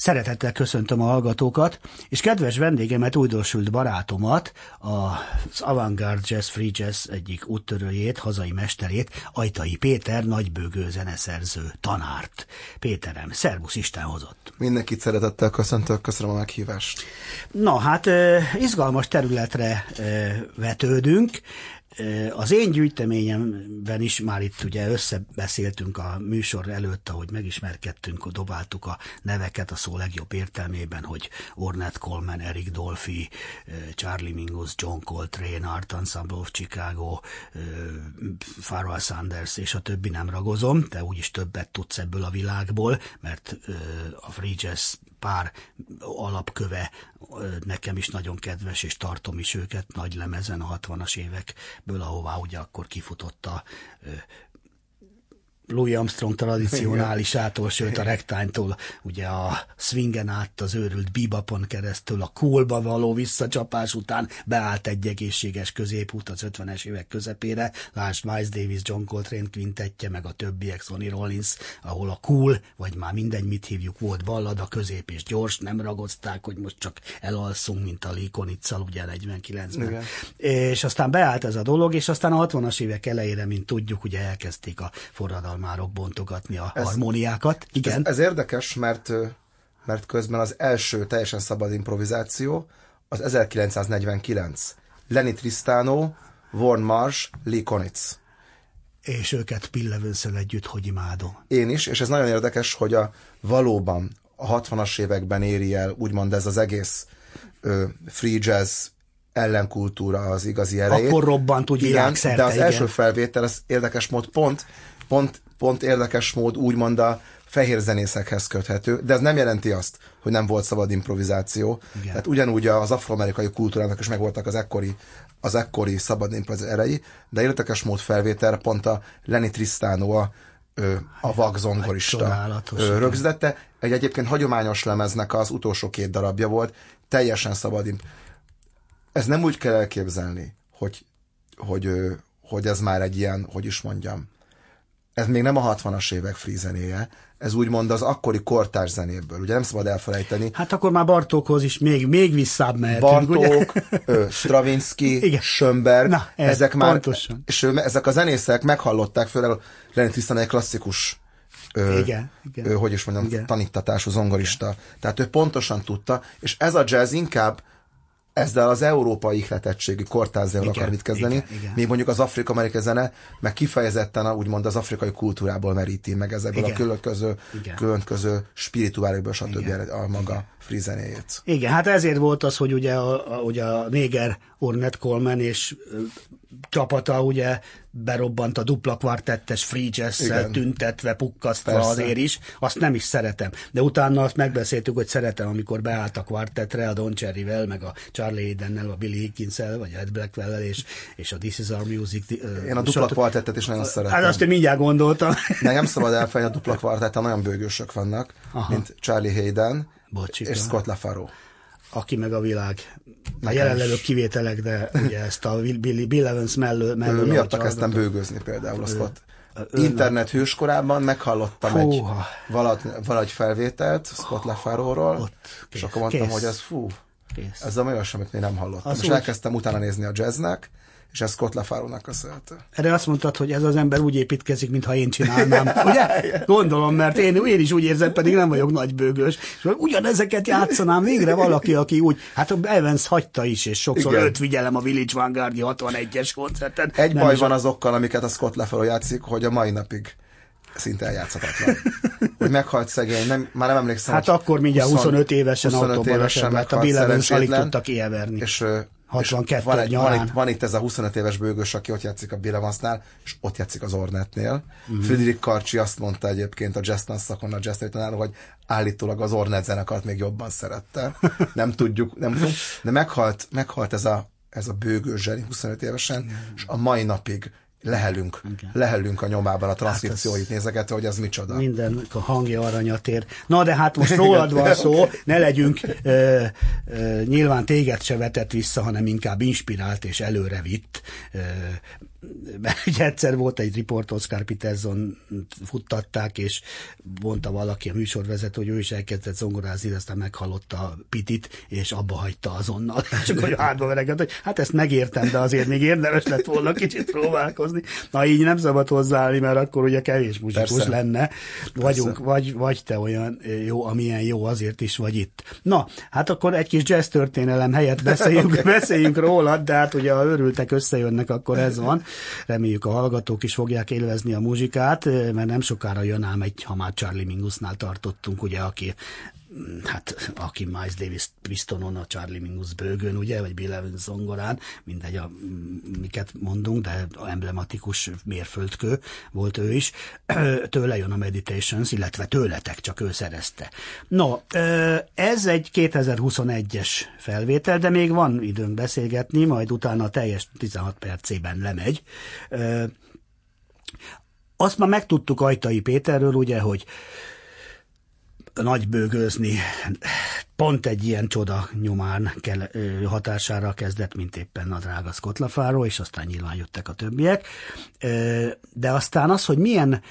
Szeretettel köszöntöm a hallgatókat, és kedves vendégemet, újdonsült barátomat, az Avantgarde Jazz Free Jazz egyik úttörőjét, hazai mesterét, Ajtai Péter, nagybőgő zeneszerző, tanárt. Péterem, szervusz, Isten hozott. Mindenkit szeretettel köszöntök, köszönöm a meghívást. Na hát, izgalmas területre vetődünk. Az én gyűjteményemben is már itt ugye összebeszéltünk a műsor előtt, ahogy megismerkedtünk, dobáltuk a neveket a szó legjobb értelmében, hogy Ornette Coleman, Eric Dolphy, Charlie Mingus, John Coltrane, Art Ensemble of Chicago, Pharoah Sanders és a többi nem ragozom, te úgyis többet tudsz ebből a világból, mert a free jazz pár alapköve nekem is nagyon kedves, és tartom is őket nagy lemezen a 60-as évekből, ahová ugye akkor kifutott a Louis Armstrong tradicionálisától, sőt a rektánytól, ugye a swingen át az őrült bebopon keresztül, a coolba való visszacsapás után beállt egy egészséges középút az 50-es évek közepére, lásd Miles Davis, John Coltrane quintettje, meg a többiek, Sonny Rollins, ahol a cool, vagy már mindegy, mit hívjuk, volt ballad, a közép és gyors, nem ragozták, hogy most csak elalszunk, mint a Lee Konitzel, ugye 49-ben. Igen. És aztán beállt ez a dolog, és aztán a 60-as évek elejére, mint tudjuk, ugye elkezdték a forradalmat már bontogatni a ez, harmóniákat. Igen. Ez, ez érdekes, mert, mert közben az első teljesen szabad improvizáció az 1949. Lenny Tristano, Warren Marsh, Lee Konitz. És őket Pillevőnszel együtt, hogy imádom. Én is, és ez nagyon érdekes, hogy a valóban a 60-as években éri el, úgymond ez az egész ö, free jazz ellenkultúra az igazi erejét. Akkor robbant úgy igen, de az igen. első felvétel, az érdekes mód pont, pont pont érdekes mód úgymond a fehér zenészekhez köthető, de ez nem jelenti azt, hogy nem volt szabad improvizáció. Igen. Tehát ugyanúgy az afroamerikai kultúrának is megvoltak az ekkori, az ekkori szabad improvizáció erei, de érdekes mód felvétel pont a Lenny Tristano a, a vak zongorista rögzítette. Egy egyébként hagyományos lemeznek az utolsó két darabja volt, teljesen szabad imp- Ez nem úgy kell elképzelni, hogy, hogy, hogy ez már egy ilyen, hogy is mondjam, ez még nem a 60-as évek free zenéje, ez úgymond az akkori kortárs zenéből, ugye nem szabad elfelejteni. Hát akkor már Bartókhoz is még, még visszább mehetünk, Bartók, ugye? Stravinsky, Igen. Schönberg, Na, ez ezek már, pontosan. és ezek a zenészek meghallották főleg Lenny Tristan egy klasszikus Ö, igen, igen. Ö, hogy is mondjam, igen. tanítatású zongorista. Igen. Tehát ő pontosan tudta, és ez a jazz inkább ezzel az európai ihletettségi kortázzel akar mit kezdeni, igen, igen. még mondjuk az afrika-amerikai zene, meg kifejezetten a, úgymond az afrikai kultúrából meríti meg ezekből igen. a különböző, különböző spirituálikból, stb. Igen. a maga igen. free zenéjét. Igen, hát ezért volt az, hogy ugye a, a, ugye a néger Ornette Coleman és csapata ugye berobbant a dupla kvartettes free jazz tüntetve, pukkasztva Persze. azért is, azt nem is szeretem. De utána azt megbeszéltük, hogy szeretem, amikor beállt a kvartettre, a Don Cherryvel, meg a Charlie Haydennel, a Billy higgins vagy a Ed blackwell és, és a This Is Our Music. Én a dupla kvartettet is nagyon szeretem. Hát azt én mindjárt gondoltam. Nem szabad elfelejteni, a dupla kvartettel nagyon bőgősök vannak, Aha. mint Charlie Hayden Bocsika. és Scott LaFaro aki meg a világ a jelenlevő kivételek, de ugye ezt a Bill, Bill Evans mellő, mellő Miatt kezdtem bőgözni például azt ott. Internet hőskorában meghallottam Húha. egy valagy, valagy felvételt Scott LaFaro-ról, és akkor mondtam, kész. hogy ez fú, Kész. ez a olyan amit még nem hallottam. Az és úgy... elkezdtem utána nézni a jazznek, és ez Scott LaFaro-nak köszönhető. Erre azt mondtad, hogy ez az ember úgy építkezik, mintha én csinálnám. Ugye? Gondolom, mert én, én is úgy érzem, pedig nem vagyok nagybőgős. És ugyanezeket játszanám végre valaki, aki úgy, hát Evans hagyta is, és sokszor Igen. őt vigyelem a Village Vanguardi 61-es koncerten. Egy nem baj van a... azokkal, amiket a Scott LaFaro játszik, hogy a mai napig szinte eljátszhatatlan. hogy meghalt szegény, nem, már nem emlékszem. Hát akkor mindjárt 25 évesen 25 évesen mert a Bill Evans alig tudta kieverni. És 62 van, egy, van, itt, van itt ez a 25 éves bőgős, aki ott játszik a Bill Evansnál, és ott játszik az Ornetnél. Mm. Friedrich Karcsi azt mondta egyébként a jazz szakon, a jazz tanáró, hogy állítólag az Ornet zenekart még jobban szerette. Nem tudjuk, nem tudjuk, de meghalt, meghalt ez a, ez a bőgős zseni 25 évesen, mm. és a mai napig lehelünk, Igen. lehelünk a nyomában a transzkripcióit hát nézegetve, hogy ez micsoda. Minden a hangja aranyat ér. Na de hát most rólad van szó, ne legyünk, ö, ö, nyilván téged se vetett vissza, hanem inkább inspirált és előre vitt. Ö, mert ugye egyszer volt egy riport, Oscar Peterson futtatták, és mondta valaki, a műsorvezető, hogy ő is elkezdett zongorázni, aztán meghallotta pitit, és abba hagyta azonnal. Csak hogy hátba vereget, hogy hát ezt megértem, de azért még érdemes lett volna kicsit próbálkozni. Na így nem szabad hozzáállni, mert akkor ugye kevés muzsikus Persze. lenne. Vagyunk, vagy, vagy te olyan jó, amilyen jó, azért is vagy itt. Na, hát akkor egy kis jazz történelem helyett beszéljünk, beszéljünk róla, de hát ugye ha örültek összejönnek, akkor ez van. Reméljük a hallgatók is fogják élvezni a muzsikát, mert nem sokára jön ám egy, ha már Charlie Mingusnál tartottunk, ugye, aki hát aki Miles Davis Pristonon, a Charlie Mingus bőgön, ugye, vagy Bill Evans zongorán, mindegy, a, miket mondunk, de emblematikus mérföldkő volt ő is. Tőle jön a Meditations, illetve tőletek, csak ő szerezte. No, ez egy 2021-es felvétel, de még van időnk beszélgetni, majd utána a teljes 16 percében lemegy. Azt már megtudtuk Ajtai Péterről, ugye, hogy nagybőgőzni pont egy ilyen csoda nyomán kell, hatására kezdett, mint éppen a drága Szkotlafáról, és aztán nyilván jöttek a többiek. De aztán az, hogy milyen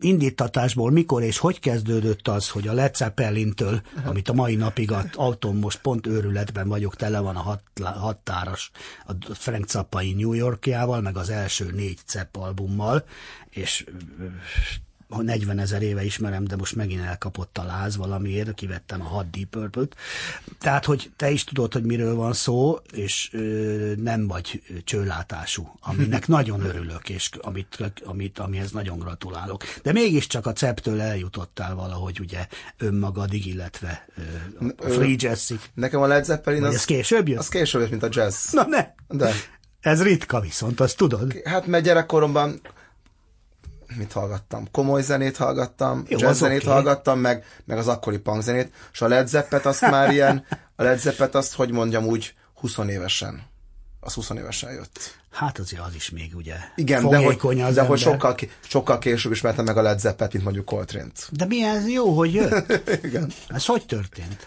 indítatásból mikor és hogy kezdődött az, hogy a Led Zeppelin-től, amit a mai napig a autóm most pont őrületben vagyok, tele van a hat, hattáros a Frank Zappai New Yorkjával, meg az első négy Zepp albummal, és 40 ezer éve ismerem, de most megint elkapott a láz valamiért, kivettem a hat Deep purple -t. Tehát, hogy te is tudod, hogy miről van szó, és ö, nem vagy csőlátású, aminek nagyon örülök, és amit, amit, amihez nagyon gratulálok. De mégiscsak a ceptől eljutottál valahogy ugye önmagadig, illetve ö, a free jazzig. Nekem a Led Zeppelin az... ez később jött? Az később jött, mint a jazz. Na ne! De. Ez ritka viszont, azt tudod? Hát mert gyerekkoromban mit hallgattam? Komoly zenét hallgattam, Jó, jazz zenét okay. hallgattam, meg, meg az akkori punk zenét, és a Led Zeppet azt már ilyen, a Led Zeppet azt, hogy mondjam úgy, 20 évesen. Az 20 évesen jött. Hát azért az is még ugye Igen, de hogy, de hogy sokkal, sokkal később ismertem meg a Led Zeppet, mint mondjuk Coltrane-t. De milyen jó, hogy jött? Igen. Ez hogy történt?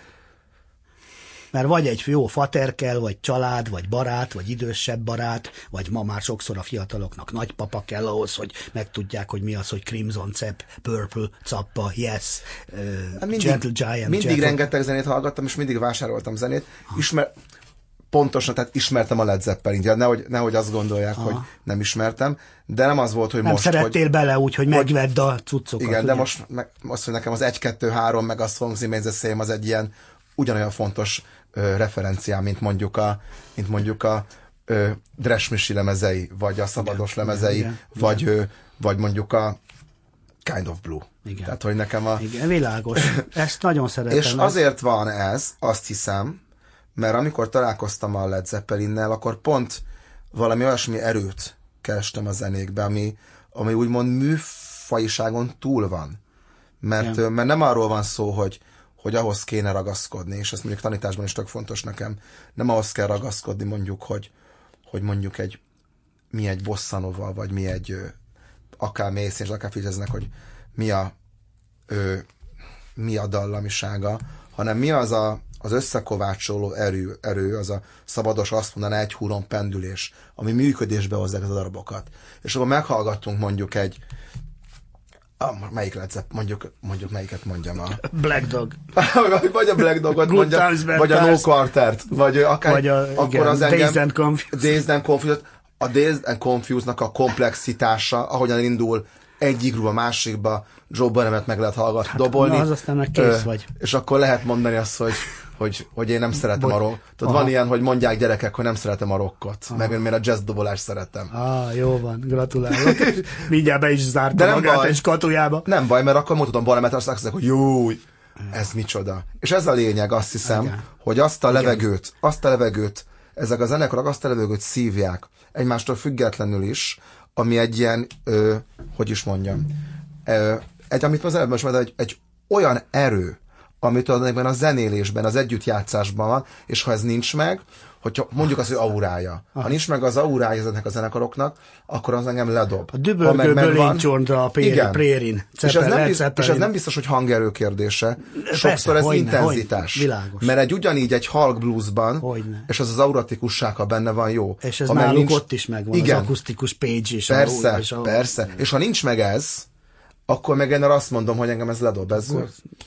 Mert vagy egy jó fater kell, vagy család, vagy barát, vagy idősebb barát, vagy ma már sokszor a fiataloknak nagypapa kell ahhoz, hogy megtudják, hogy mi az, hogy Crimson Cep, Purple, Zappa, Yes, uh, mindig, Gentle Giant. Mindig Gentle... rengeteg zenét hallgattam, és mindig vásároltam zenét. Ismer, pontosan, tehát ismertem a Led Zeppelin-t, nehogy, nehogy azt gondolják, Aha. hogy nem ismertem, de nem az volt, hogy nem most... szerettél hogy, bele úgy, hogy, hogy megvedd a cuccokat. Igen, ugye? de most meg, azt, hogy nekem az 1-2-3, meg a Songs in the Same az egy ilyen ugyanolyan fontos ö, referenciám, mint mondjuk a, mint mondjuk a ö, Dresmisi lemezei, vagy a Szabados igen, lemezei, igen, vagy, igen. Ö, vagy mondjuk a Kind of Blue. Igen. Tehát, hogy nekem a... Igen, világos. Ezt nagyon szeretem. És azért van ez, azt hiszem, mert amikor találkoztam a Led Zeppelinnel, akkor pont valami olyasmi erőt kerestem a zenékbe, ami, ami úgymond műfajiságon túl van. Mert, mert nem arról van szó, hogy, hogy ahhoz kéne ragaszkodni, és ezt mondjuk tanításban is tök fontos nekem, nem ahhoz kell ragaszkodni mondjuk, hogy, hogy mondjuk egy mi egy bosszanova, vagy mi egy akár mész, és akár figyelznek, hogy mi a ö, mi a dallamisága, hanem mi az a, az összekovácsoló erő, erő, az a szabados azt mondaná egy húron pendülés, ami működésbe hozza a darabokat. És akkor meghallgattunk mondjuk egy, Ah, melyik Led mondjuk, mondjuk melyiket mondjam a... Black Dog. vagy a Black Dogot mondja, vagy a No Quartert, vagy akár, vagy a, akkor igen, az engem... Dazed and Confused. Dazed and Confused. A Dazed and Confused-nak a komplexitása, ahogyan indul egyikről a másikba, Joe Bonnemet meg lehet hallgatni, hát, dobolni. Na, az aztán meg kész ö, vagy. És akkor lehet mondani azt, hogy hogy, hogy én nem szeretem Bogy. a rock. Tudod, van ilyen, hogy mondják gyerekek, hogy nem szeretem a rockot, Aha. meg én a jazz dobolást szeretem. Ah, jó van, gratulálok. Mindjárt be is zárta De nem magát baj, katujába. Nem baj, mert akkor mondhatom Bonnemet, azt mondják, hogy jó, ez micsoda. És ez a lényeg, azt hiszem, Igen. hogy azt a levegőt, Igen. azt a levegőt, ezek a zenekarok azt a levegőt szívják, egymástól függetlenül is, ami egy ilyen, ö, hogy is mondjam, ö, egy, amit az előbb most mondta, egy, egy olyan erő, ami tulajdonképpen a zenélésben, az együttjátszásban van, és ha ez nincs meg, hogyha mondjuk azt, hogy aurája. Ha nincs meg az aurája ezeknek a zenekaroknak, akkor az engem ledob. A dübörgő bölénycsontra a pér, prérin. és, ez nem biztos, és ez nem biztos, hogy hangerő kérdése. Sokszor Persze, ez hogyne, intenzitás. Hogyne, világos. Mert egy ugyanígy egy halk bluesban, hogyne. és az az auratikusság, ha benne van jó. És ez ha náluk nincs, ott is megvan, igen, az akusztikus page is. Persze, a, és a, persze. És ha nincs meg ez, akkor meg én azt mondom, hogy engem ez ledob. Ez...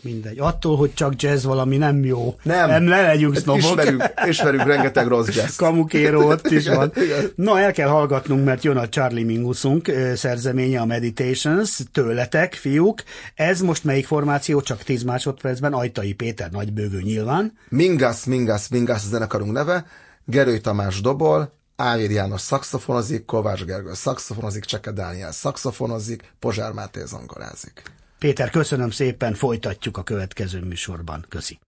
mindegy. Attól, hogy csak jazz valami nem jó. Nem. Nem, ne legyünk hát sznobok. Ismerünk, ismerünk rengeteg rossz jazz. Kamukéró ott is van. Na, el kell hallgatnunk, mert jön a Charlie Mingusunk szerzeménye, a Meditations, tőletek, fiúk. Ez most melyik formáció? Csak 10 másodpercben. Ajtai Péter nagybőgő nyilván. Mingas, Mingas, Mingas a zenekarunk neve. Gerő Tamás dobol, Ávér János szakszofonozik, Kovács Gergő szakszofonozik, Cseke Dániel szakszofonozik, Pozsár Máté zongorázik. Péter, köszönöm szépen, folytatjuk a következő műsorban. Köszi.